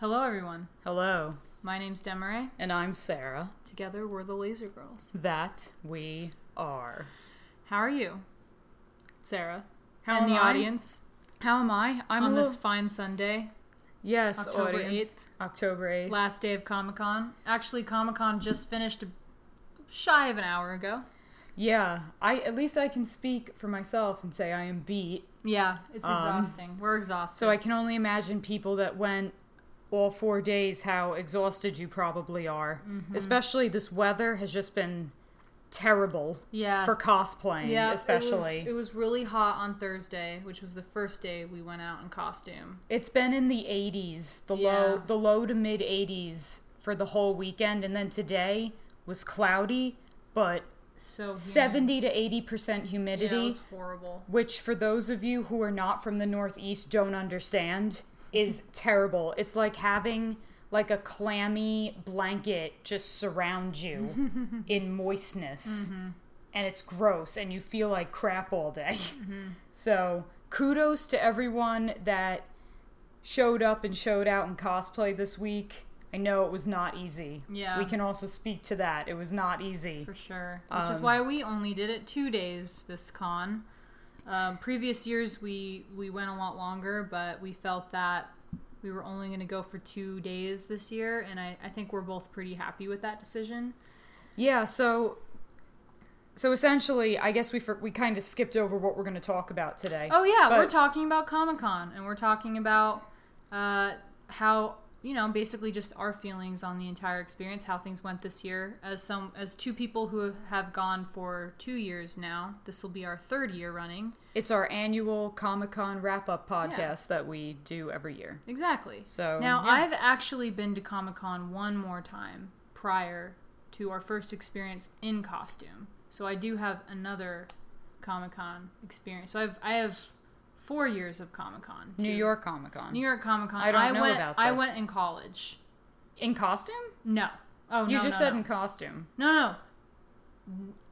Hello, everyone. Hello, My name's Demaray. and I'm Sarah. Together, we're the Laser Girls. That we are. How are you, Sarah? How and am the I? audience How am I? I'm on this fine Sunday, yes, October audience. 8th. October eighth. last day of Comic Con. Actually, Comic Con just finished shy of an hour ago. Yeah, I at least I can speak for myself and say I am beat. Yeah, it's Um, exhausting. we're exhausted. So I can only imagine people that went all four days how exhausted you probably are. Mm-hmm. Especially this weather has just been terrible yeah, for cosplaying, yeah, especially. It was, it was really hot on Thursday, which was the first day we went out in costume. It's been in the 80s, the Yeah. low the low to mid 80s for the whole weekend and then today was cloudy, but So humid. 70 to 80% Yeah, humidity, it was horrible. which for those of you who are not from the northeast don't understand is terrible. It's like having like a clammy blanket just surround you in moistness. And it's gross and you feel like crap all day. So, kudos to everyone that showed up and showed out in cosplay this week. I know it was not easy. Yeah. We can also speak to that. It was not easy. For sure. Which is Um, why we only did it two days this con. Um, previous years we we went a lot longer, but we felt that we were only going to go for two days this year, and I, I think we're both pretty happy with that decision. Yeah, so so essentially, I guess we for, we kind of skipped over what we're going to talk about today. Oh yeah, we're talking about Comic Con, and we're talking about uh, how you know basically just our feelings on the entire experience, how things went this year. As some as two people who have gone for two years now, this will be our third year running. It's our annual Comic Con wrap up podcast that we do every year. Exactly. So, now yeah. I've actually been to Comic Con one more time prior to our first experience in costume. So I do have another Comic Con experience. So I've I have four years of Comic Con. New York Comic Con. New York Comic Con. I don't know went, about I went in college. In costume? No. Oh no you no, just no, said no. in costume. no, no.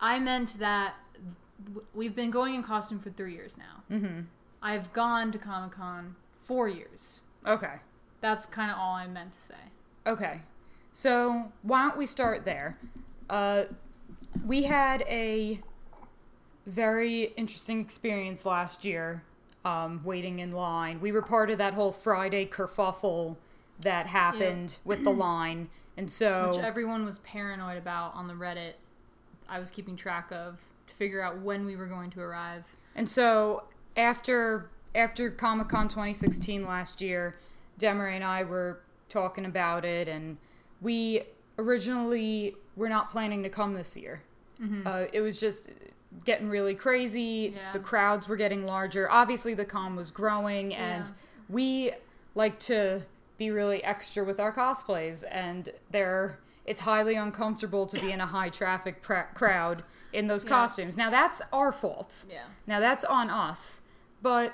I meant that we've been going in costume for three years now. Mm-hmm. I've gone to Comic Con four years. Okay. That's kind of all I meant to say. Okay. So, why don't we start there? Uh, we had a very interesting experience last year um, waiting in line. We were part of that whole Friday kerfuffle that happened with the line. And so, which everyone was paranoid about on the Reddit. I was keeping track of to figure out when we were going to arrive. And so after after Comic Con 2016 last year, Demery and I were talking about it, and we originally were not planning to come this year. Uh, it was just getting really crazy. Yeah. The crowds were getting larger. Obviously, the con was growing, and Yeah. we like to be really extra with our cosplays, and they're it's highly uncomfortable to be in a high traffic pra- crowd in those Yeah. costumes. Now that's our fault. Yeah. Now that's on us, but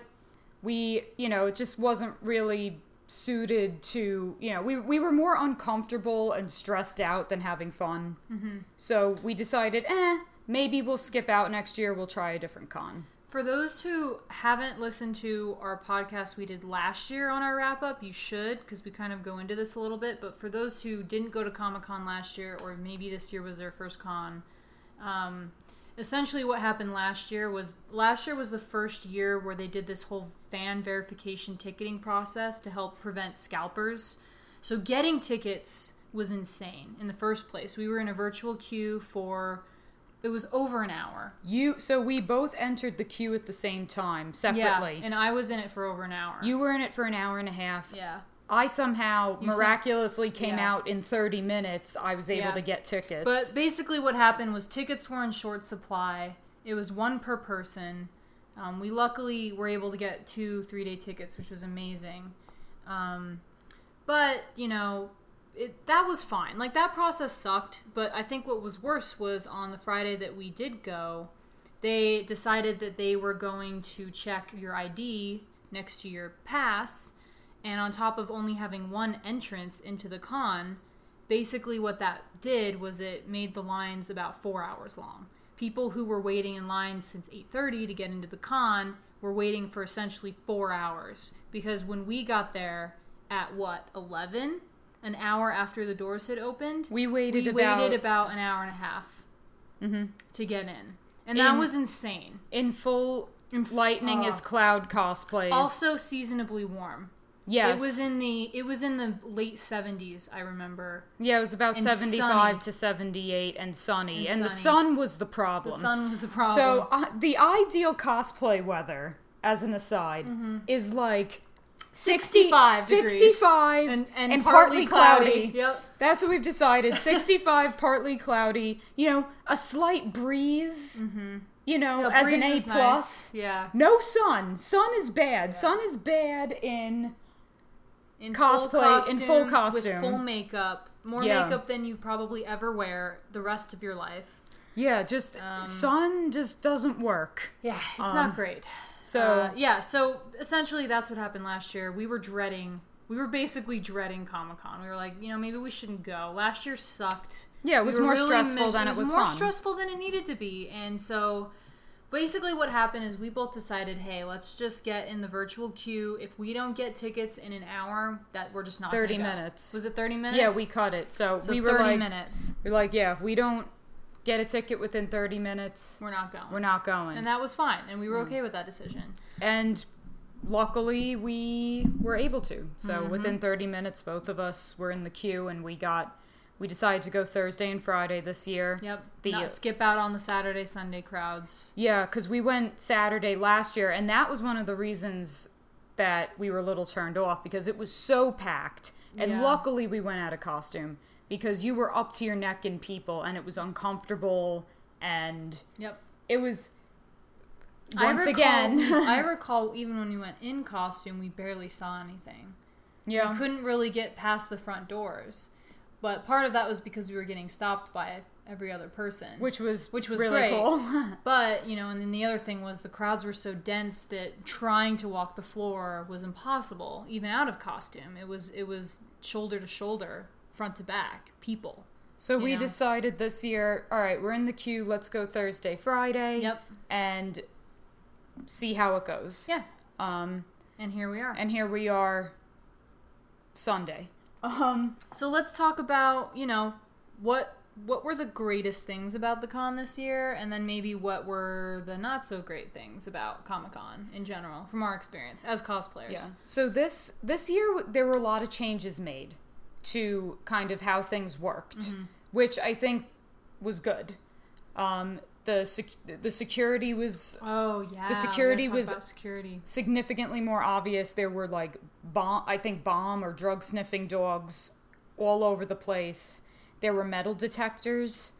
we, you know, it just wasn't really suited to, you know, we we were more uncomfortable and stressed out than having fun. Mm-hmm. So we decided, eh, maybe we'll skip out next year. We'll try a different con. For those who haven't listened to our podcast we did last year on our wrap up, you should because we kind of go into this a little bit. But for those who didn't go to Comic Con last year, or maybe this year was their first con, um, essentially what happened last year was last year was the first year where they did this whole fan verification ticketing process to help prevent scalpers. So getting tickets was insane in the first place. We were in a virtual queue for it was over an hour. You so we both entered the queue at the same time separately. Yeah, and I was in it for over an hour. you were in it for an hour and a half. yeah. I somehow You miraculously came Yeah. out in 30 minutes. I was able Yeah. to get tickets. But basically, what happened was tickets were in short supply. It was one per person. Um, we luckily were able to get two three day tickets, which was amazing. Um, but you know, it that was fine. Like that process sucked. But I think what was worse was on the Friday that we did go, they decided that they were going to check your ID next to your pass, and on top of only having one entrance into the con, basically what that did was it made the lines about four hours long. People who were waiting in line since 8:30 to get into the con were waiting for essentially four hours because when we got there at what eleven, an hour after the doors had opened. We waited we about, waited about an hour and a half Mhm. to get in, and that In- was insane. in full lightning oh. is cloud cosplays. Also seasonably warm. Yes, It was in the it was in the late seventies. I remember yeah, it was about and seventy-five to seventy-eight and sunny, And and, the sun was the problem. the sun was the problem. So uh, the ideal cosplay weather, as an aside, is like 60, 65 degrees. 65 and, and, and partly, cloudy. Yep. That's what we've decided. 65, partly cloudy. You know, a slight breeze. You know, The as an A plus. nice. Yeah. No sun. Sun is bad. Sun is bad in In Cosplay- full in full costume. with full makeup, more Yeah. makeup than you probably ever wear the rest of your life. yeah, just Um, sun just doesn't work. Yeah, it's Um, not great. So Uh, yeah, so essentially that's what happened last year. We were dreading. We were basically dreading Comic Con. We were like, you know, maybe we shouldn't go. Last year sucked. yeah, it was were more really stressful mis- than it was, fun, more fun. stressful than it needed to be, and so basically what happened is we both decided, hey, let's just get in the virtual queue. If we don't get tickets in an hour, that we're just not gonna 30 go. minutes. Was it thirty minutes? Yeah, we cut it. So, so we were like, minutes. we're like, yeah, if we don't get a ticket within 30 minutes, We're not going. we're not going. and that was fine, and we were okay with that decision. and luckily we were able to so Mm-hmm. within 30 minutes both of us were in the queue and we got we decided to go thursday and friday this year Yep. The- Not skip out on the Saturday Sunday crowds. yeah because we went saturday last year and that was one of the reasons that we were a little turned off because it was so packed and Yeah. luckily we went out of costume because you were up to your neck in people and it was uncomfortable and Yep. it was I once recall- again I recall even when we went in costume, we barely saw anything. yeah We couldn't really get past the front doors. But part of that was because we were getting stopped by every other person. which was Which was really great. cool but, you know, and then the other thing was the crowds were so dense that trying to walk the floor was impossible, even out of costume. It was it was shoulder to shoulder, front to back, people. So we know? decided this year, all right, we're in the queue. Let's go Thursday, Friday. Yep. And see how it goes. Yeah. Um, And here we are. and here we are, Sunday. Um, So let's talk about, you know, what what were the greatest things about the con this year and then maybe what were the not so great things about Comic-Con in general from our experience as cosplayers. yeah. So this this year there were a lot of changes made to kind of how things worked, Mm-hmm. which I think was good. Um, the sec- the security was Oh, yeah. we security was- security. significantly more obvious. There were like bomb, I think bomb or drug sniffing dogs all over the place. There were metal detectors.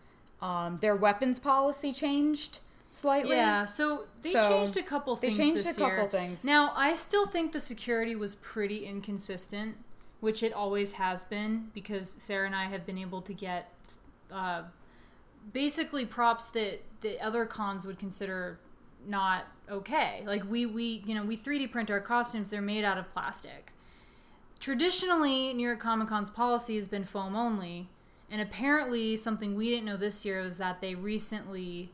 Um, their weapons policy changed slightly. Yeah, so they So, changed a couple they things changed this a couple year. things. Now, I still think the security was pretty inconsistent, which it always has been because Sarah and I have been able to get uh, basically props that the other cons would consider not okay. Like we we you know we 3D print our costumes; they're made out of plastic. Traditionally, New York Comic Con's policy has been foam only, and apparently something we didn't know this year was that they recently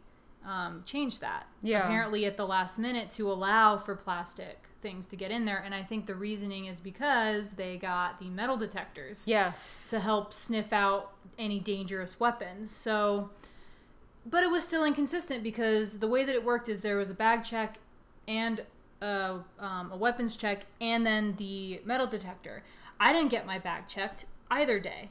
um, changed that. Yeah. Apparently at the last minute to allow for plastic things to get in there, and I think the reasoning is because they got the metal detectors Yes. to help sniff out any dangerous weapons. So, but it was still inconsistent because the way that it worked is there was a bag check and a, um, a weapons check, and then the metal detector. I didn't get my bag checked either day.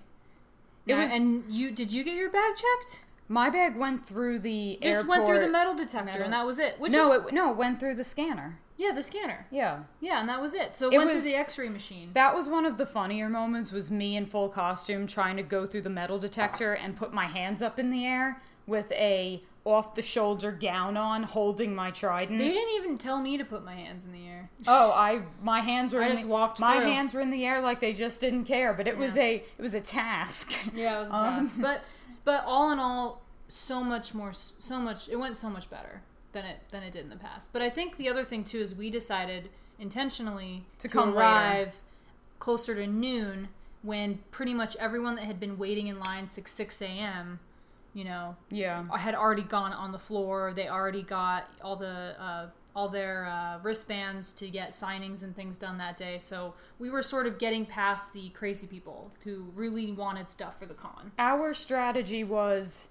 It was- and you did you get your bag checked? My bag went through the Just went through the metal detector, Metal- and that was it. Which no, is it, no, it went through the scanner. yeah, the scanner. Yeah. Yeah, and that was it. So it, It went was- through the X-ray machine. That was one of the funnier moments was me in full costume trying to go through the metal detector and put my hands up in the air with a off the shoulder gown on holding my trident. They didn't even tell me to put my hands in the air. Oh, I my hands were I in just the, walked my through. hands were in the air like they just didn't care, but it was a it was a task. Yeah, it was a Um, task. But but all in all, so much more, so much. It went so much better than it than it did in the past. But I think the other thing too is we decided intentionally To to, come later. arrive closer to noon when pretty much everyone that had been waiting in line since six a.m. You know, yeah. I had already gone on the floor. They already got all the uh, all their uh, wristbands to get signings and things done that day. So we were sort of getting past the crazy people who really wanted stuff for the con. Our strategy was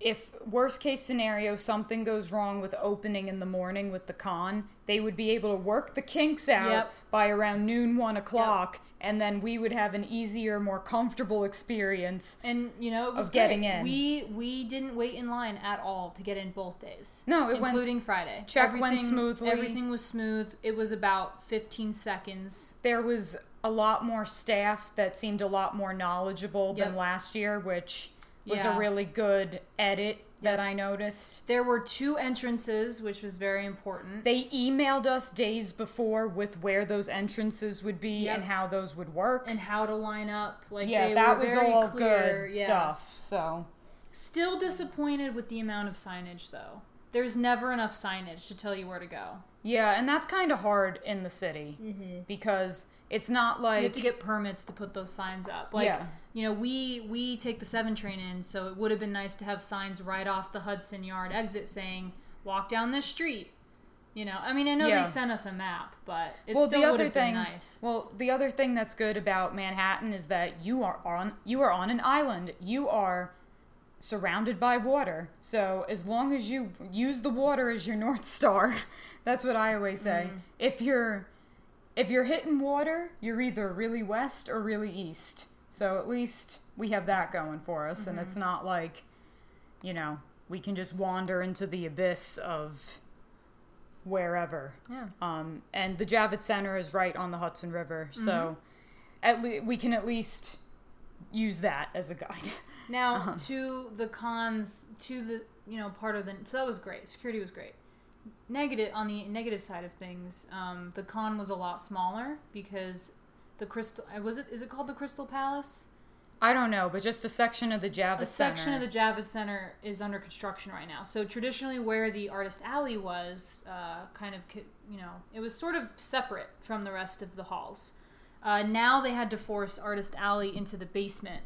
if worst case scenario something goes wrong with opening in the morning with the con, they would be able to work the kinks out Yep. by around noon, one o'clock, and then we would have an easier, more comfortable experience. And you know, it was Of getting in. We we didn't wait in line at all to get in both days. No, it went- including Friday. check went Everything- smoothly. Everything was smooth. It was about 15 seconds. There was a lot more staff that seemed a lot more knowledgeable than last year, which was Yeah. a really good edit that Yep. I noticed. There were two entrances, which was very important. They emailed us days before with where those entrances would be Yep. and how those would work. and how to line up. Like yeah, that was all clear. good yeah. stuff. So Still disappointed with the amount of signage, though. There's never enough signage to tell you where to go. yeah, and that's kind of hard in the city Mm-hmm. because it's not like You have to get permits to put those signs up. Like, Yeah. you know, we we take the seven train in, so it would have been nice to have signs right off the Hudson Yard exit saying "Walk down this street." You know, I mean, I know Yeah. they sent us a map, but it well, still would have been nice. well, the other thing that's good about Manhattan is that you are on you are on an island. You are surrounded by water. So as long as you use the water as your north star, that's what I always say. Mm. If you're if you're hitting water, you're either really west or really east. So at least we have that going for us, and Mm-hmm. it's not like, you know, we can just wander into the abyss of wherever. Yeah. Um, and the Javits Center is right on the Hudson River, so Mm-hmm. at le- we can at least use that as a guide. Now Uh-huh. to the cons, to the you know part of the so that was great. Security was great. Negative on the negative side of things, um, the con was a lot smaller because the crystal uh, was it is it called the Crystal Palace? I don't know, but just a section of the Javits A section Center. of the Javits Center is under construction right now. So traditionally, where the Artist Alley was, uh, kind of you know, it was sort of separate from the rest of the halls. Uh, now they had to force Artist Alley into the basement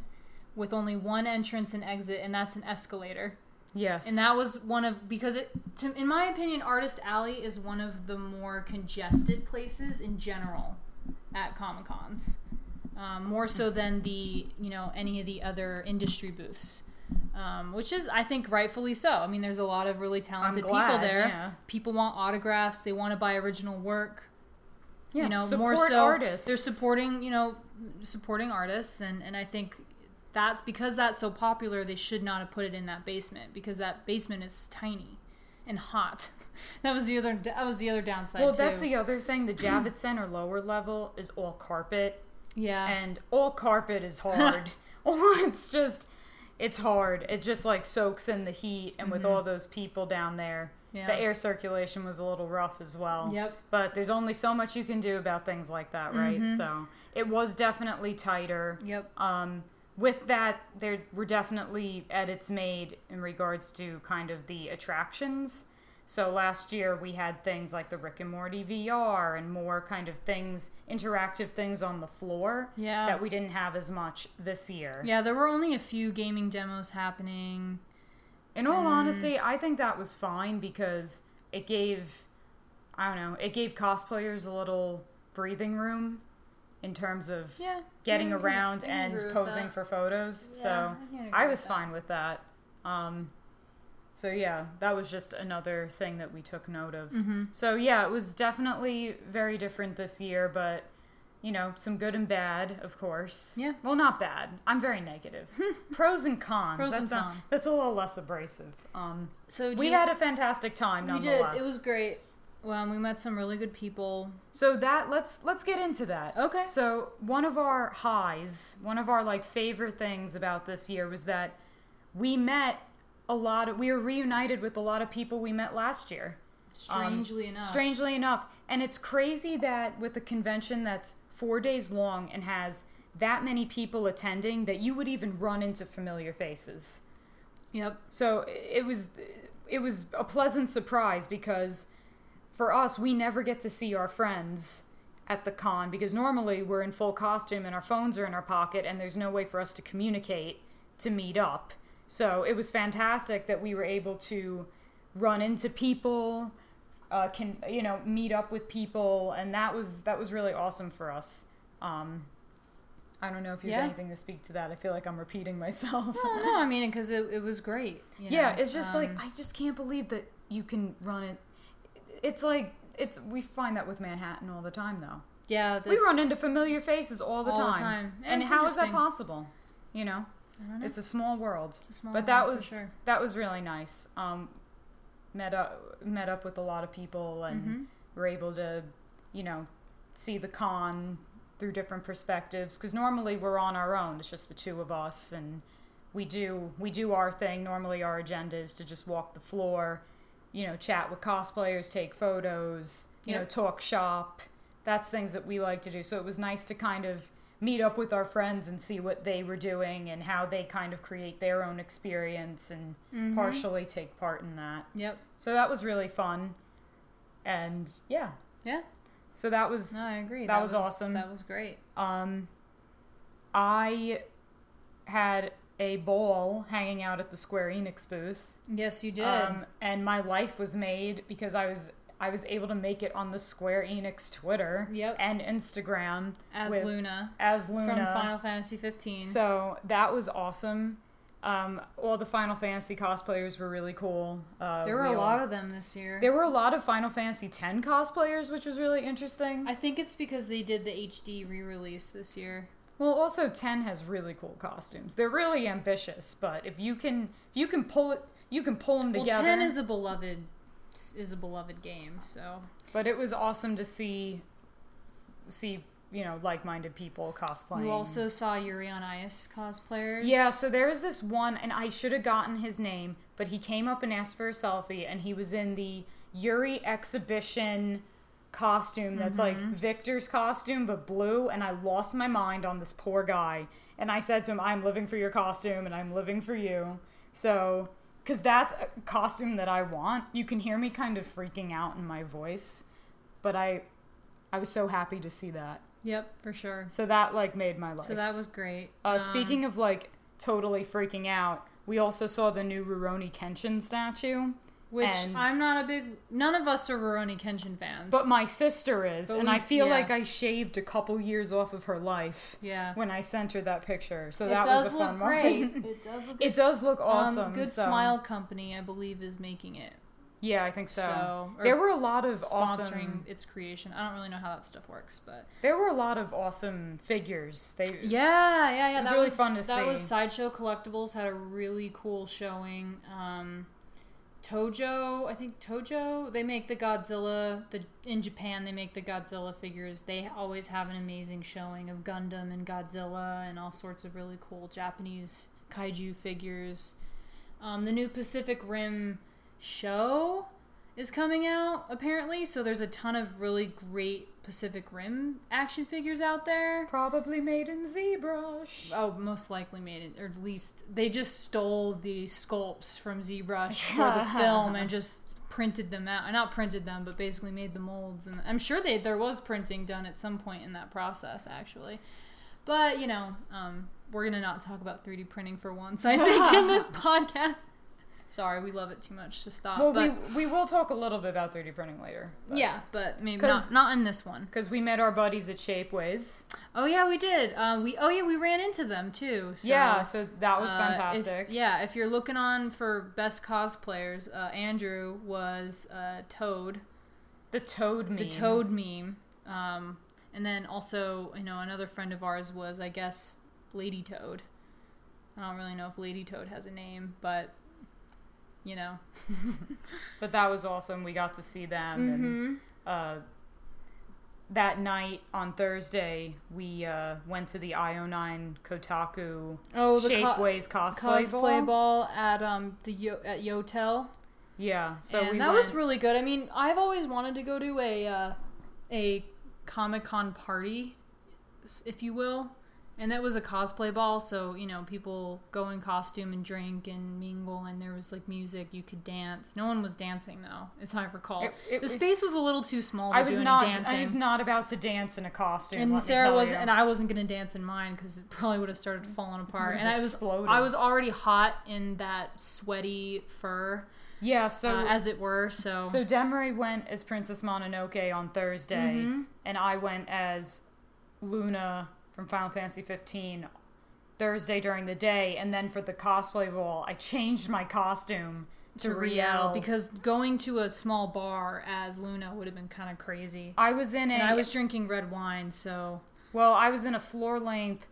with only one entrance and exit, and that's an escalator. Yes, And that was one of because it, to, in my opinion, Artist Alley is one of the more congested places in general at Comic Cons, um, more so than the you know any of the other industry booths, um, which is I think rightfully so. I mean, there's a lot of really talented glad, people there. yeah. People want autographs. They want to buy original work. yeah, you know, support more so artists. they're supporting you know supporting artists, and and I think that's because that's so popular. They should not have put it in that basement because that basement is tiny and hot. that was the other that was the other downside. Well, too. that's the other thing. The Javits Center lower level is all carpet, yeah. and all carpet is hard. it's just, it's hard. It just like soaks in the heat, and with all those people down there, Mm-hmm. Yeah. the air circulation was a little rough as well. Yep. But there's only so much you can do about things like that, right? Mhm. So it was definitely tighter. Yep. Um, with that, there were definitely edits made in regards to kind of the attractions. So last year we had things like the Rick and Morty VR and more kind of things, interactive things on the floor Yeah. that we didn't have as much this year. yeah, there were only a few gaming demos happening. In Mm. all honesty, I think that was fine because it gave, I don't know, it gave cosplayers a little breathing room in terms of Yeah. getting yeah, around can and posing for photos. Yeah, so I I was that. fine with that. Um, so yeah, that was just another thing that we took note of. Mhm. So yeah, it was definitely very different this year, but you know, some good and bad, of course. Yeah. Well, not bad. I'm very negative. Pros and cons. Pros that's and cons. that's a little less abrasive. Um, So we do- had a fantastic time. we did. It was great. Well, we met some really good people. So that let's let's get into that. Okay. So one of our highs, one of our like favorite things about this year was that we met a lot of we were reunited with a lot of people we met last year. Strangely um, enough. Strangely enough, and it's crazy that with a convention that's 4 days long and has that many people attending that you would even run into familiar faces. Yep. So it was it was a pleasant surprise because for us we never get to see our friends at the con because normally we're in full costume and our phones are in our pocket and there's no way for us to communicate to meet up. So it was fantastic that we were able to run into people, uh, can you know meet up with people, and that was that was really awesome for us. Um, I don't know if you have anything to speak to that. I feel like I'm repeating myself. No, no, I mean, because it, it was great. you yeah, know? it's just like Um, I just can't believe that you can run it. It's like it's we find that with Manhattan all the time though. yeah, we run into familiar faces all the All the time. time. Yeah, And how is that possible? You know, I don't know. it's a small world. It's a small but that was sure. that was really nice. Um, met up met up with a lot of people and Mhm. were able to, you know, see the con through different perspectives. Because normally we're on our own. It's just the two of us, and we do we do our thing. Normally our agenda is to just walk the floor, you know, chat with cosplayers, take photos, you know, talk shop. That's things that we like to do. So it was nice to kind of meet up with our friends and see what they were doing and how they kind of create their own experience and Mhm. partially take part in that. Yep. So that was really fun. And yeah. Yeah. So that was No, I agree. That was awesome. That was great. um I had a bowl hanging out at the Square Enix booth. Yes, you did. Um and my life was made because I was I was able to make it on the Square Enix Twitter Yep. and Instagram as with- Luna, as Luna. from Final Fantasy 15. So that was awesome. Um, all the Final Fantasy cosplayers were really cool. Uh, there were we a lot of them this year. There were a lot of Final Fantasy X cosplayers, which was really interesting. I think it's because they did the HD re-release this year. Well, also Ten has really cool costumes. They're really ambitious, but if you can, if you can pull it, you can pull them Well, together. 10 is a beloved is a beloved game, so but it was awesome to see, see you know like-minded people cosplaying. you also saw Yuri on Ice cosplayers. Yeah, so there was this one, and I should have gotten his name, but he came up and asked for a selfie, and he was in the Yuri exhibition costume that's like Victor's costume, but blue, and I lost my mind on this poor guy. And I said to him, I'm living for your costume, and I'm living for you. So, because that's a costume that I want. You can hear me kind of freaking out in my voice, but I. I was so happy to see that. Yep, for sure. So that like made my life. So that was great. Uh, Um, speaking of like totally freaking out, we also saw the new Rurouni Kenshin statue. Which and- I'm not a big. None of us are Rurouni Kenshin fans. But my sister is, But and we- I feel yeah. like I shaved a couple years off of her life yeah, when I sent her that picture. So it that was a look fun great. moment. it does look. great. it does look um, awesome. Good so- Smile Company, I believe, is making it. Yeah, I think so. So, there were a lot of sponsoring awesome. its creation. I don't really know how that stuff works, but There were a lot of awesome figures. They yeah, yeah, yeah. was that really was fun to see. that was sideshow collectibles had a really cool showing. Um, Toho, I think Toho, they make the Godzilla. The in Japan, they make the Godzilla figures. They always have an amazing showing of Gundam and Godzilla and all sorts of really cool Japanese kaiju figures. Um, the new Pacific Rim show is coming out apparently, so there's a ton of really great Pacific Rim action figures out there. probably made in ZBrush. Oh, most likely made it, or at least they just stole the sculpts from ZBrush for the film and just printed them out. Not printed them, but basically made the molds. And I'm sure they there was printing done at some point in that process, actually. But you know, um, we're gonna not talk about 3D printing for once. I think in this podcast. Sorry, we love it too much to stop. Well, but we we will talk a little bit about 3D printing later. yeah, but maybe not not in this one. Because we met our buddies at Shapeways. Oh yeah, we did. Uh, we oh yeah, we ran into them too. So. yeah, so that was Uh, fantastic. If, yeah, if you're looking on for best cosplayers, uh, Andrew was uh, Toad, The Toad meme. the Toad meme, um, and then also you know another friend of ours was I guess Lady Toad. I don't really know if Lady Toad has a name, but you know. But that was awesome. We got to see them. Mm-hmm. uh, that night on Thursday, we uh, went to the IO9 Kotaku Oh, the co- Shapeways cosplay, cosplay ball. ball at um the Yo- at Yotel. Yeah, so and we that went, was really good. I mean, I've always wanted to go to a uh, a Comic Con party, if you will, and that was a cosplay ball. So you know, people go in costume and drink and mingle, and there was like music. You could dance. No one was dancing though, as I recall. It- it- the space was a little too small. To I was not. dancing. I was not about to dance in a costume. and Sarah wasn't, you. and I wasn't gonna dance in mine because it probably would have started falling apart. And I was. I was already hot in that sweaty fur. Yeah, so uh, as it were. So, so Demary went as Princess Mononoke on Thursday, Mhm. and I went as Luna from Final Fantasy 15 Thursday during the day, and then for the cosplay role, I changed my costume to, to Riel because going to a small bar as Luna would have been kind of crazy. I was in a And I was drinking red wine, so well, I was in a floor length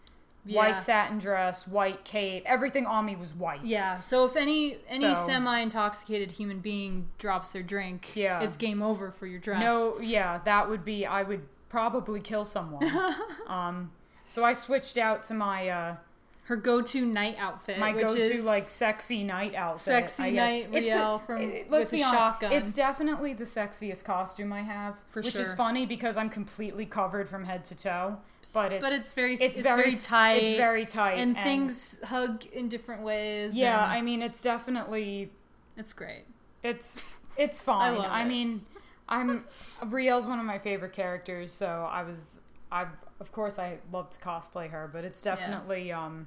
yeah. white satin dress, white cape. Everything on me was white. Yeah. So if any any So- semi-intoxicated human being drops their drink, Yeah. it's game over for your dress. No, yeah, that would be. I would probably kill someone. um, so I switched out to my uh, Her go-to night outfit, my which go-to is like sexy night outfit. Sexy I night It's the- Riel from- it- let's be honest, shotgun. It's definitely the sexiest costume I have, For which is funny because I'm completely covered from head to toe. But it's but it's very it's, it's, very, very, tight. It's very tight and, things hug in different ways. Yeah, and I mean, it's definitely it's great. it's it's fine. love I it. mean, I'm Riel's one of my favorite characters, so I was I of course I love to cosplay her, but it's definitely um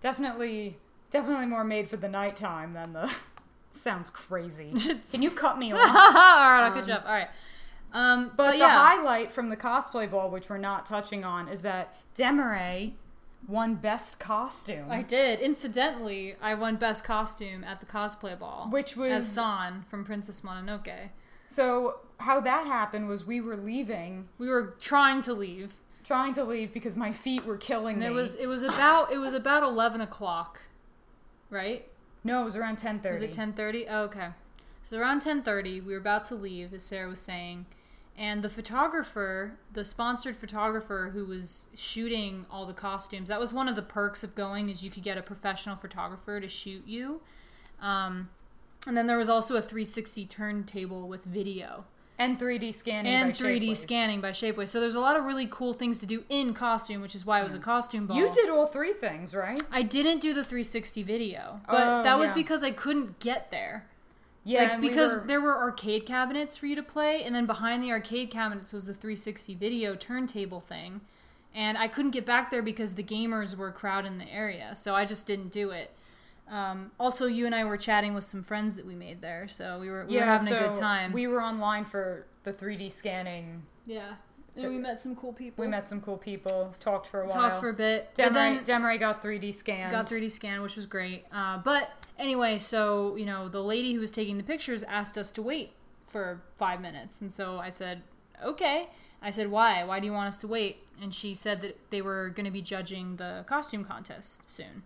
definitely definitely more made for the nighttime than the sounds crazy. Can you cut me All off? right, I'll catch Um. All right. Um, But, but, the yeah, highlight from the cosplay ball, which we're not touching on, is that Demaray won best costume, I did. Incidentally, I won best costume at the cosplay ball which was as San from Princess Mononoke. so. How that happened was we were leaving We were trying to leave, trying to leave because my feet were killing and me. it was it was about it was about eleven o'clock, right? no, it was around ten thirty. Was it ten thirty? Oh, okay. So around ten thirty, we were about to leave, as Sarah was saying, and the photographer, the sponsored photographer who was shooting all the costumes, that was one of the perks of going is you could get a professional photographer to shoot you. Um, and then there was also a 360 turntable with video and 3D scanning and by 3D Shapeways. scanning by Shapeways. So there's a lot of really cool things to do in costume, which is why it was a hmm. costume ball. You did all three things, right? I didn't do the 360 video, but Oh, that was yeah. because I couldn't get there. Yeah, like and we because were- there were arcade cabinets for you to play, and then behind the arcade cabinets was the 360 video turntable thing, and I couldn't get back there because the gamers were crowding the area, so I just didn't do it. Um, also, you and I were chatting with some friends that we made there, so we were we yeah, were having so a good time. We were online for the 3D scanning. yeah, and we met some cool people. We met some cool people, talked for a while. talked for a bit, Demery, got 3D scanned. got 3D scan, which was great. Uh, but anyway, so you know, the lady who was taking the pictures asked us to wait for five minutes, and so I said, "Okay." I said, "Why? Why do you want us to wait?" And she said that they were going to be judging the costume contest soon.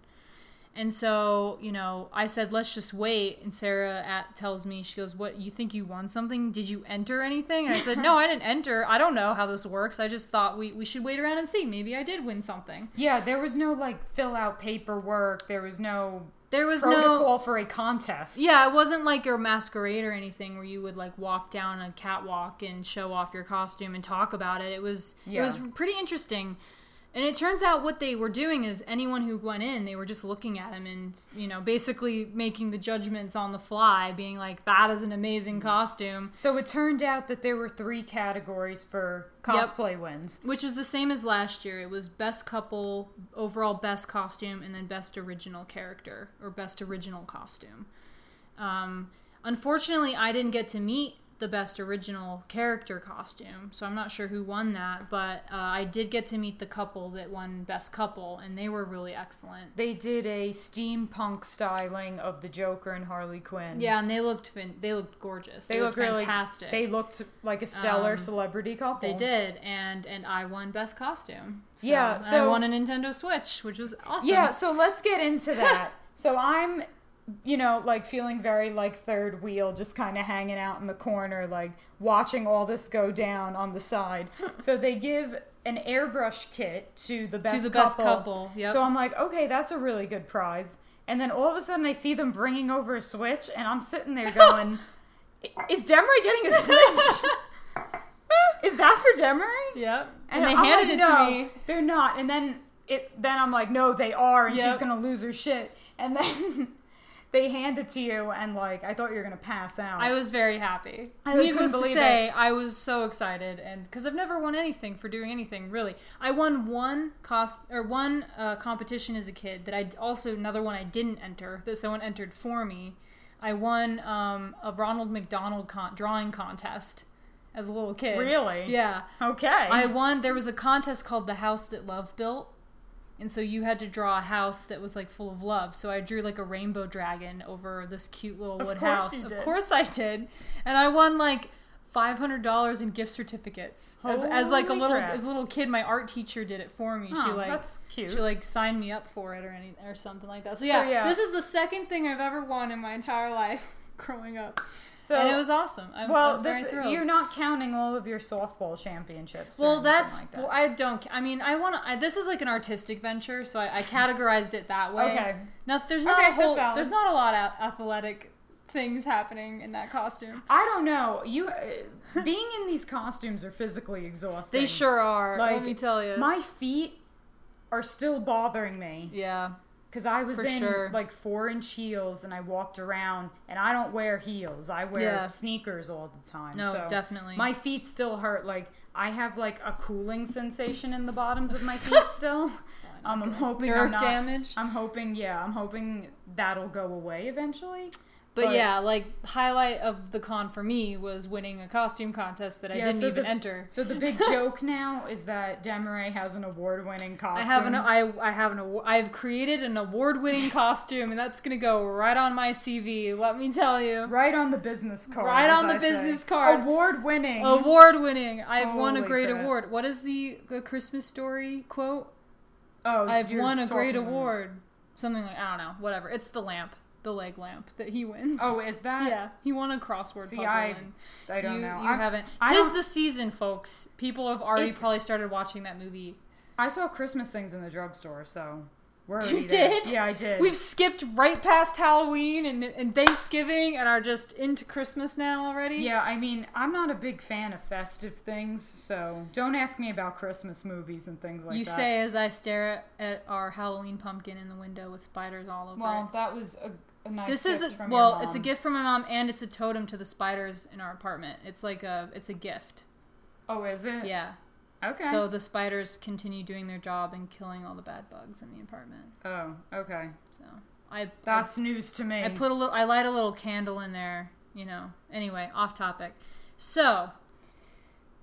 And so, you know, I said, let's just wait. And Sarah at, tells me, she goes, What, you think you won something? Did you enter anything? And I said, No, I didn't enter. I don't know how this works. I just thought we, we should wait around and see. Maybe I did win something. Yeah, there was no like fill out paperwork. There was no There was no. protocol for a contest. Yeah, it wasn't like your masquerade or anything where you would like walk down a catwalk and show off your costume and talk about it. It was it was pretty interesting. And it turns out what they were doing is anyone who went in, they were just looking at him and, you know, basically making the judgments on the fly, being like, that is an amazing costume. So it turned out that there were three categories for cosplay wins. Which was the same as last year. It was best couple, overall best costume, and then best original character or best original costume. Um, unfortunately, I didn't get to meet the best original character costume, so I'm not sure who won that. But uh, I did get to meet the couple that won best couple, and they were really excellent. They did a steampunk styling of the Joker and Harley Quinn. Yeah, and they looked fin- they looked gorgeous. They, They looked look really- fantastic. They looked like a stellar Um, celebrity couple. They did, and and I won best costume. So, Yeah, and I won a Nintendo Switch, which was awesome. Yeah, so let's get into that. so I'm, you know, like feeling very like third wheel, just kind of hanging out in the corner, like watching all this go down on the side. so they give an airbrush kit to the best to the couple. best couple. Yep. So I'm like, okay, that's a really good prize. And then all of a sudden, I see them bringing over a Switch, and I'm sitting there going, "Is Demery getting a Switch? Is that for Demery?" Yep. And, And they I'm handed like, it no, to me. They're not. And then it then I'm like, no, they are, and she's gonna lose her shit. And then they hand it to you, and like I thought you were gonna pass out. I was very happy. I couldn't Needless to believe say, I was so excited, and because I've never won anything for doing anything really. I won one cost or one uh, competition as a kid that I also another one I didn't enter that someone entered for me. I won um, a Ronald McDonald con- drawing contest as a little kid. Really? Yeah. Okay. I won. There was a contest called the House That Love Built, and so you had to draw a house that was like full of love. So I drew like a rainbow dragon over this cute little wood house. Of course I did, and I won like. Five hundred dollars in gift certificates. As, as like a little crap. as a little kid, my art teacher did it for me. she Oh, like that's cute. she like signed me up for it or any or something like that. So yeah, yeah. this is the second thing I've ever won in my entire life growing up, so and it was awesome. I, well, was this you're not counting all of your softball championships. Well, that's like that. well, I don't. I mean, I want to. This is like an artistic venture, so I, I categorized it that way. Okay. Now, there's not Okay, a whole. There's not a lot of athletic things happening in that costume. I don't know. You uh, being in these costumes are physically exhausting. They sure are. Like, let me tell you. My feet are still bothering me yeah. Because I was For in sure. like four inch heels and I walked around and I don't wear heels. I wear Yeah. sneakers all the time. No, so definitely. My feet still hurt. Like I have like a cooling sensation in the bottoms of my feet still. Um, I'm hoping Nerve I'm not, damage. I'm hoping, yeah, I'm hoping that'll go away eventually. But, but- yeah, like highlight of the con for me was winning a costume contest that I Yeah, didn't so even the- enter. So the big joke now is that Demaray has an award-winning costume. I have an I I have an I've created an award-winning costume, and that's gonna go right on my CV. Let me tell you. right on the business card. Right on the I say. business card. Award-winning. Award winning. I've won a great crap. award. What is the, Christmas story quote? oh, I've won a great award. Something like I don't know. Whatever. It's the lamp, the leg lamp that he wins. Oh, is that? yeah. He won a crossword See, puzzle. I- I don't you, know. You I'm- haven't. I Tis the season, folks. People have already probably started watching that movie. I saw Christmas things in the drugstore, so we're You already there. did? Yeah, I did. We've skipped right past Halloween and, and Thanksgiving and are just into Christmas now already. Yeah, I mean, I'm not a big fan of festive things, so don't ask me about Christmas movies and things like you that. You say as I stare at, at our Halloween pumpkin in the window with spiders all over it. Well, that was a, a nice this gift is a, well it's a gift from my mom and it's a totem to the spiders in our apartment it's like a it's a gift Oh, is it? yeah Okay. so the spiders continue doing their job and killing all the bad bugs in the apartment oh, okay. so i That's news to me. I, I put a little i light a little candle in there you know anyway off topic so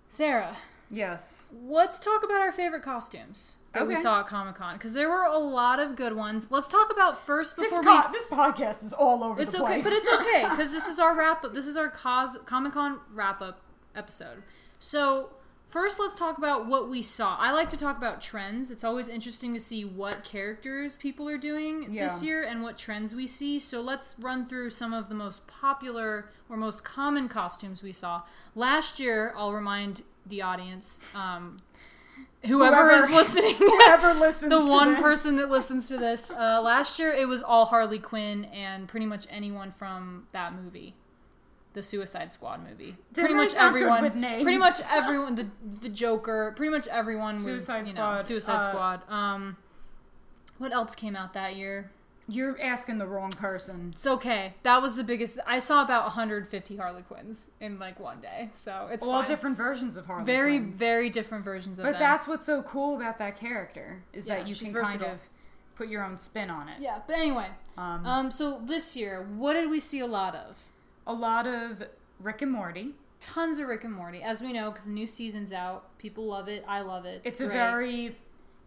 sarah yes. let's talk about our favorite costumes that we saw at comic-con because there were a lot of good ones let's talk about first This, before co- we this podcast is all over It's the okay, place. but it's okay because this is our wrap up. This is our cos- Comic Con wrap up episode. So first, let's talk about what we saw. I like to talk about trends. It's always interesting to see what characters people are doing this year and what trends we see. So let's run through some of the most popular or most common costumes we saw last year. I'll remind the audience. Um, Whoever, Whoever- is listening, Whoever listens the one this. person that listens to this. Uh, last year, it was all Harley Quinn and pretty much anyone from that movie, the Suicide Squad movie. pretty much everyone. with names. Pretty much everyone. The the Joker. Pretty much everyone Suicide was you know Squad, Suicide uh, Squad. Um, what else came out that year? You're asking the wrong person. It's okay. That was the biggest. I saw about 150 Harley Quinns in like one day, so it's All fine. different versions of Harley very very different versions of them. But them. that's what's so cool about that character is Yeah, that you can kind of put your own spin on it. yeah. But anyway, Um, um, so this year, what did we see a lot of? a lot of Rick and Morty. tons of Rick and Morty, as we know, because the new season's out. People love it. I love it. It's a great. very,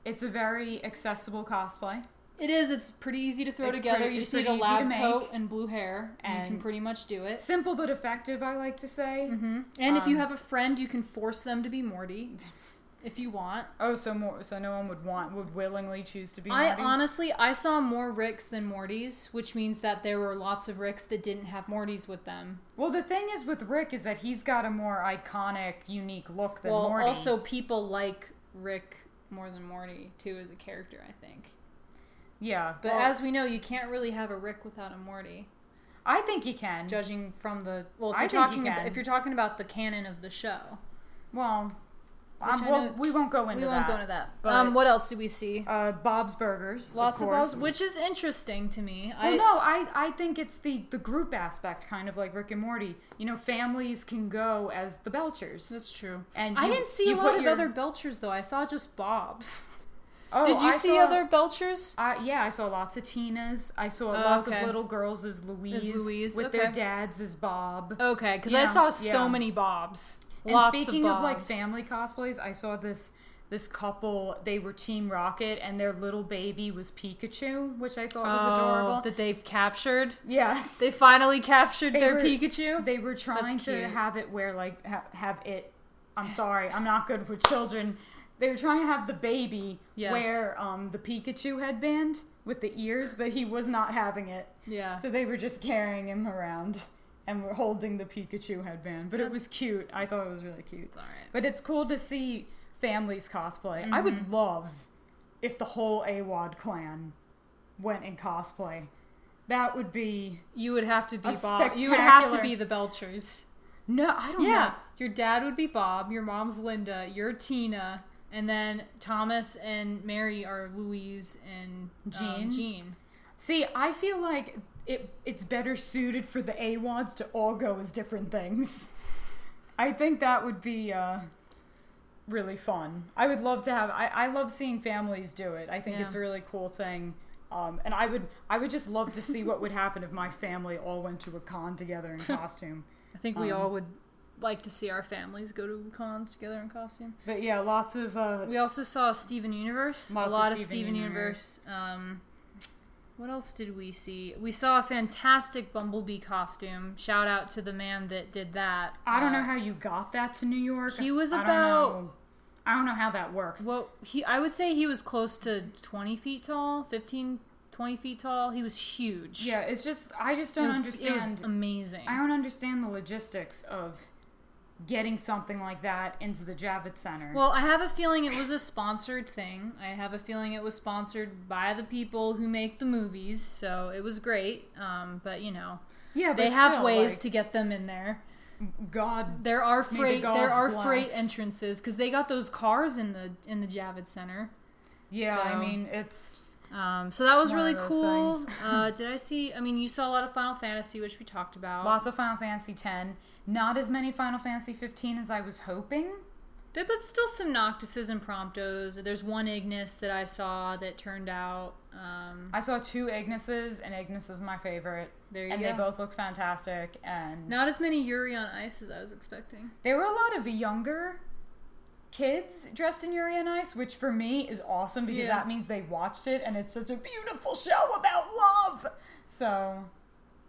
it's a very accessible cosplay. It is. It's pretty easy to throw It's together. pretty- you it's just need a pretty easy to lab make. coat and blue hair, and you can And- pretty much do it. Simple but effective, I like to say. hmm And if you Um, have a friend, you can force them to be Morty, if you want. Oh, so more, so no one would want, would willingly choose to be. I honestly, I saw more Ricks than Mortys, which means that there were lots of Ricks that didn't have Mortys with them. Well, the thing is with Rick is that he's got a more iconic, unique look than well, Morty. also people like Rick more than Morty too as a character, I think. Yeah. But well, as we know, you can't really have a Rick without a Morty. I think you can. Judging from the well, if I you're think you talking about, if you're talking about the canon of the show, well, um, well, we won't go into that. we won't that. go into that. but- um, what else did we see? Uh, Bob's Burgers. Lots of, of, balls, which is interesting to me. Well, I no, I, I think it's the, the group aspect, kind of like Rick and Morty. You know, families can go as the Belchers. that's true. and I didn't see a lot of your- other Belchers though. I saw just Bob's. Oh, Did you I see saw- other Belchers? Uh, yeah, I saw lots of Tinas. I saw Oh, lots okay. of little girls as Louise, Louise, with okay. their dads as Bob. Okay, because I saw so yeah. many Bobs. And Lots speaking of, of, like family cosplays, I saw this this couple. They were Team Rocket, and their little baby was Pikachu, which I thought was Oh, adorable. that they've captured. yes, They finally captured They their were- Pikachu. They were trying to have it where like ha- have it. I'm sorry, I'm not good with children. They were trying to have the baby Yes. wear um, the Pikachu headband with the ears, but he was not having it. yeah. So they were just carrying him around and were holding the Pikachu headband. But it was cute. I thought it was really cute. It's alright. But it's cool to see families cosplay. I would Mm-hmm. love if the whole AWAD clan went in cosplay. That would be You would have to be Bob. You would have to be the Belchers. no. I don't Yeah. know. Your dad would be Bob. Your mom's Linda. You're Tina. And then Thomas and Mary are Louise and Gene? Um, Gene. See, I feel like it it's better suited for the AWADs to all go as different things. I think that would be uh, really fun. I would love to have. I, I love seeing families do it. I think Yeah. it's a really cool thing. Um, and I would I would just love to see what would happen if my family all went to a con together in costume. I think we Um, all would like to see our families go to cons together in costume. But yeah, lots of uh, We also saw Steven Universe. A of lot of Steven Steven Universe. Um, what else did we see? We saw a fantastic Bumblebee costume. Shout out to the man that did that. I don't know Uh, how you got that to New York. He was I don't about- know- I don't know how that works. Well, he I would say he was close to 20 feet tall, 15, 20 feet tall. He was huge. Yeah, it's just I just don't was, understand. It was amazing. I don't understand the logistics of getting something like that into the Javits Center. Well, I have a feeling it was a sponsored thing. I have a feeling it was sponsored by the people who make the movies, so it was great. Um, but you know, yeah, they have still, ways like, to get them in there. God. There are May the freight. There are bless. freight entrances because they got those cars in the in the Javits Center. Yeah, I mean it's Um, so that was really cool. uh, did I see? I mean, you saw a lot of Final Fantasy, which we talked about. lots of Final Fantasy X. Not as many Final Fantasy 15 as I was hoping. But, but still some Noctises and Promptos. There's one Ignis that I saw that turned out. Um, I saw two Ignises, and Ignis is my favorite, there you and go. they both look fantastic. And Not as many Yuri on Ice as I was expecting. There were a lot of younger kids dressed in Yuri on Ice, which for me is awesome because Yeah. that means they watched it and it's such a beautiful show about love. So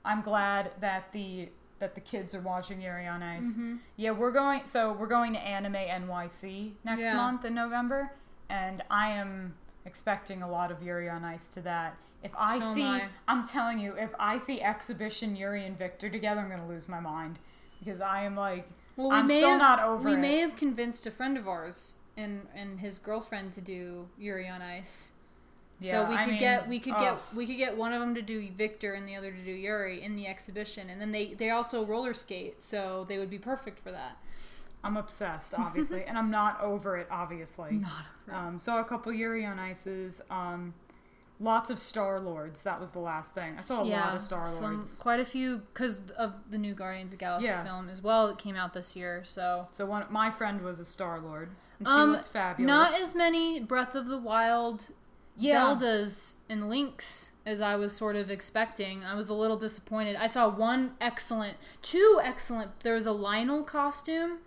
I'm glad that the that the kids are watching Yuri on Ice. Mm-hmm. Yeah, we're going so we're going to Anime NYC next Yeah. month in November and I am expecting a lot of Yuri on Ice to that. If I So see I. I'm telling you, if I see exhibition Yuri and Victor together, I'm gonna lose my mind. Because I am like Well, we I'm may still have, not over We it. may have convinced a friend of ours and and his girlfriend to do Yuri on Ice. Yeah, so we I could mean, get we could ugh. get we could get one of them to do Victor and the other to do Yuri in the exhibition, and then they they also roller skate, so they would be perfect for that. I'm obsessed, obviously, and I'm not over it, obviously. Not Um, saw a couple Yuri on Ices. Um, lots of Star Lords. That was the last thing. I saw a lot of Star Lords. quite a few because of the new Guardians of Galaxy Yeah. film as well. It came out this year, so So one, my friend was a Star Lord, and she Um, looked fabulous. not as many Breath of the Wild yeah. Zeldas and Links as I was sort of expecting. I was a little disappointed. I saw one excellent, two excellent. There was a Lynel costume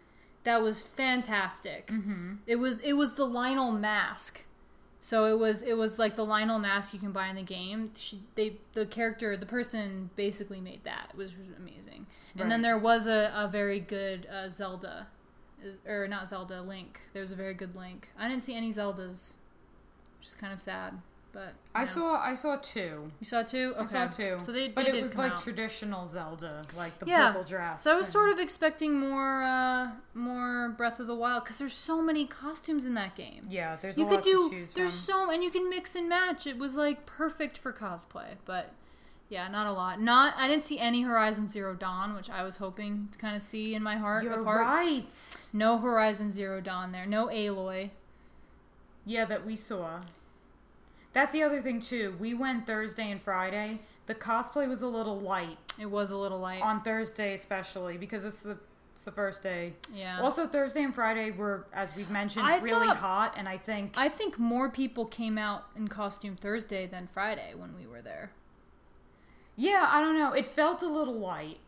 that was fantastic. Mm-hmm. It was it was the Lynel mask. So it was it was like the Lynel mask you can buy in the game. She, they the character the person basically made that. It was amazing. And then there was a, a very good uh, Zelda, or not Zelda Link. There was a very good Link. I didn't see any Zeldas, which is kind of sad. But I yeah. saw I saw two. you saw two. Okay. I saw two. So they, but they it did was like out. traditional Zelda, like the Yeah. purple dress. So I was and- sort of expecting more, uh, more Breath of the Wild because there's so many costumes in that game. yeah. There's you a could lot do to choose there's so and you can mix and match it was like perfect for cosplay but yeah not a lot not i didn't see any horizon zero dawn which i was hoping to kind of see in my heart You're of hearts right. no horizon zero dawn there no aloy Yeah, that we saw. That's the other thing too. We went Thursday and Friday. The cosplay was a little light it was a little light on Thursday, especially because it's the It's the first day. Yeah. Also, Thursday and Friday were, as we mentioned, I really thought- hot, and I think I think more people came out in costume Thursday than Friday when we were there. yeah, I don't know. It felt a little light,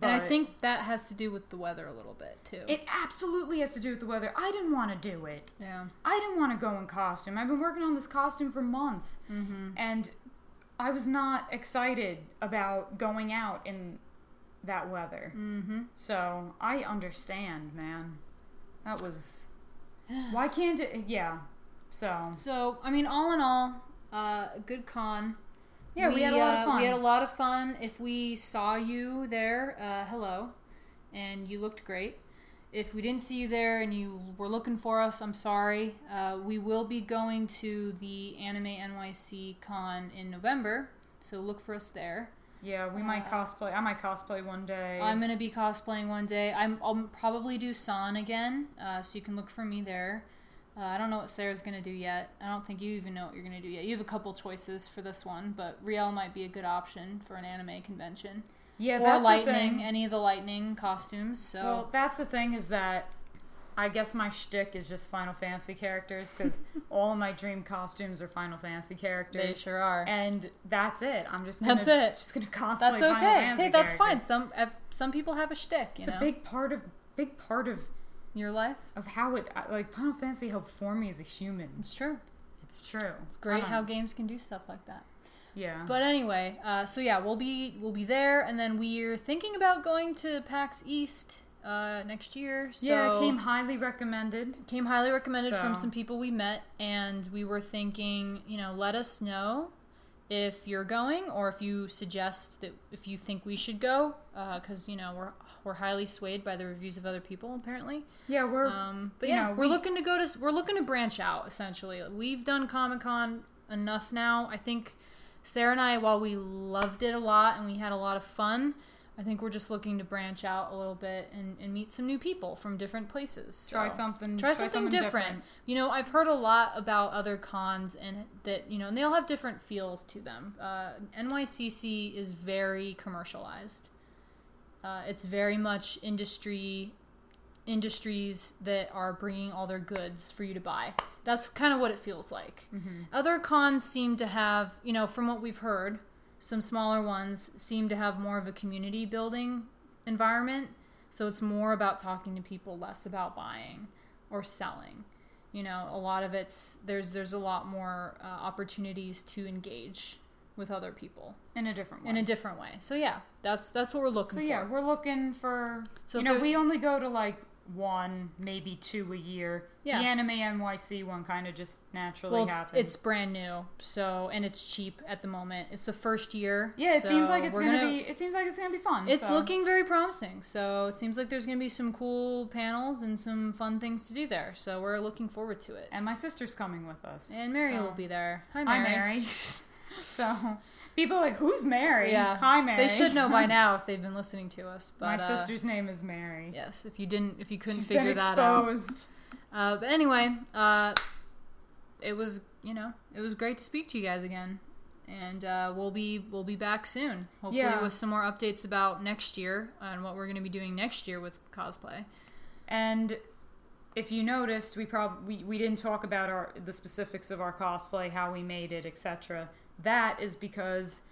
but and I think that has to do with the weather a little bit too. it absolutely has to do with the weather. I didn't want to do it. yeah. I didn't want to go in costume. I've been working on this costume for months, Mm-hmm. and I was not excited about going out in that weather. Mm-hmm. So I understand, man. That was why can't it? Yeah. So So I mean, all in all, uh, a good con. Yeah, we, had a lot of uh, fun. We had a lot of fun. If we saw you there, uh, hello, and you looked great. If we didn't see you there and you were looking for us, I'm sorry. Uh, we will be going to the Anime NYC con in November, so look for us there. yeah, we might uh, cosplay. I might cosplay one day. I'm gonna be cosplaying one day. I'm, I'll probably do San again, uh, so you can look for me there. Uh, I don't know what Sarah's gonna do yet. I don't think you even know what you're gonna do yet. You have a couple choices for this one, but Riel might be a good option for an anime convention yeah, or that's the Lightning, thing. any of the Lightning costumes. So Well, that's the thing is that I guess my shtick is just Final Fantasy characters because all of my dream costumes are Final Fantasy characters. they sure are. And that's it. I'm just gonna, That's it. Just gonna cosplay. That's okay. Hey, that's fine. Some some people have a shtick, you It's know, a big part of big part of your life. of how it like Final Fantasy helped form me as a human. It's true. It's true. It's great how don't- games can do stuff like that. yeah. But anyway, uh, so yeah, we'll be we'll be there, and then we're thinking about going to PAX East uh, next year. So yeah, it came highly recommended. came highly recommended from some people we met, and we were thinking, you know, let us know if you're going or if you suggest that if you think we should go, because you know we're we're highly swayed by the reviews of other people apparently. Yeah, we're Um, but you yeah, know, we're we- looking to go to we're looking to branch out essentially. We've done Comic Con enough now. I think Sarah and I, while we loved it a lot and we had a lot of fun, I think we're just looking to branch out a little bit and, and meet some new people from different places. try So- something. Try something, different. You know, I've heard a lot about other cons and that you know, and they all have different feels to them. Uh, NYCC is very commercialized. Uh, it's very much industry industries that are bringing all their goods for you to buy. That's kind of what it feels like. Other cons seem to have, you know, from what we've heard, some smaller ones seem to have more of a community building environment. So it's more about talking to people, less about buying or selling. You know, a lot of it's there's there's a lot more uh, opportunities to engage with other people in a different way. in a different way. So yeah, that's that's what we're looking so for. yeah, we're looking for. So you if know, there- we only go to like one, maybe two a year. Yeah. The Anime NYC one kind of just naturally well, it's, happens. it's brand new, so and it's cheap at the moment. It's the first year. yeah, it seems like it's we're gonna, be. It seems like it's gonna be fun. It's so. looking very promising. So it seems like there's going to be some cool panels and some fun things to do there. So we're looking forward to it. And my sister's coming with us. And Mary so- will be there. Hi, Hi, Mary. So people are like, who's Mary? Yeah. Hi, Mary. They should know by now if they've been listening to us. But my uh, sister's name is Mary. yes, if you didn't, if you couldn't She's figure that out. Uh, but anyway, uh, it was you know it was great to speak to you guys again, and uh, we'll be we'll be back soon. Hopefully Yeah. with some more updates about next year and what we're going to be doing next year with cosplay. And if you noticed, we probably we, we didn't talk about our the specifics of our cosplay, how we made it, etc. That is because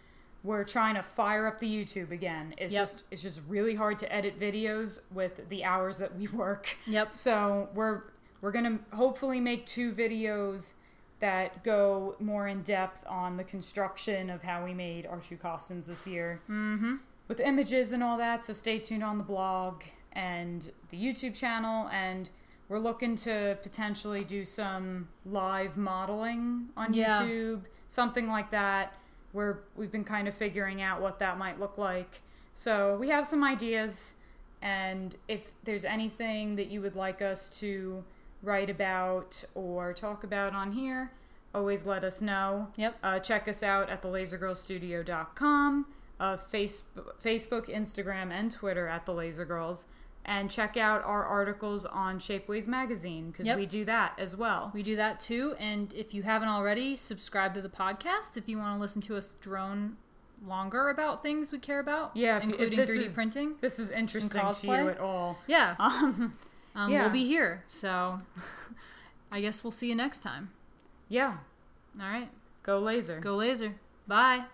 we're trying to fire up the YouTube again. It's Yep. just it's just really hard to edit videos with the hours that we work. Yep. So we're we're gonna hopefully make two videos that go more in depth on the construction of how we made our shoe costumes this year Mm-hmm. with images and all that. So stay tuned on the blog and the YouTube channel. And we're looking to potentially do some live modeling on Yeah. YouTube, something like that. Where we've been kind of figuring out what that might look like. So we have some ideas. And if there's anything that you would like us to write about or talk about on here, always let us know. Yep. Uh, check us out at thelasergirlstudio.com, uh, Facebook, Facebook, Instagram, and Twitter at the Laser Girls. And check out our articles on Shapeways Magazine because Yep. we do that as well. We do that too. And if you haven't already, subscribe to the podcast if you want to listen to us drone longer about things we care about. Yeah, if you- if including 3D is- printing. This is interesting to you at all. Yeah, Um, um, yeah. we'll be here. So I guess we'll see you next time. yeah, All right, go laser. go laser. Bye.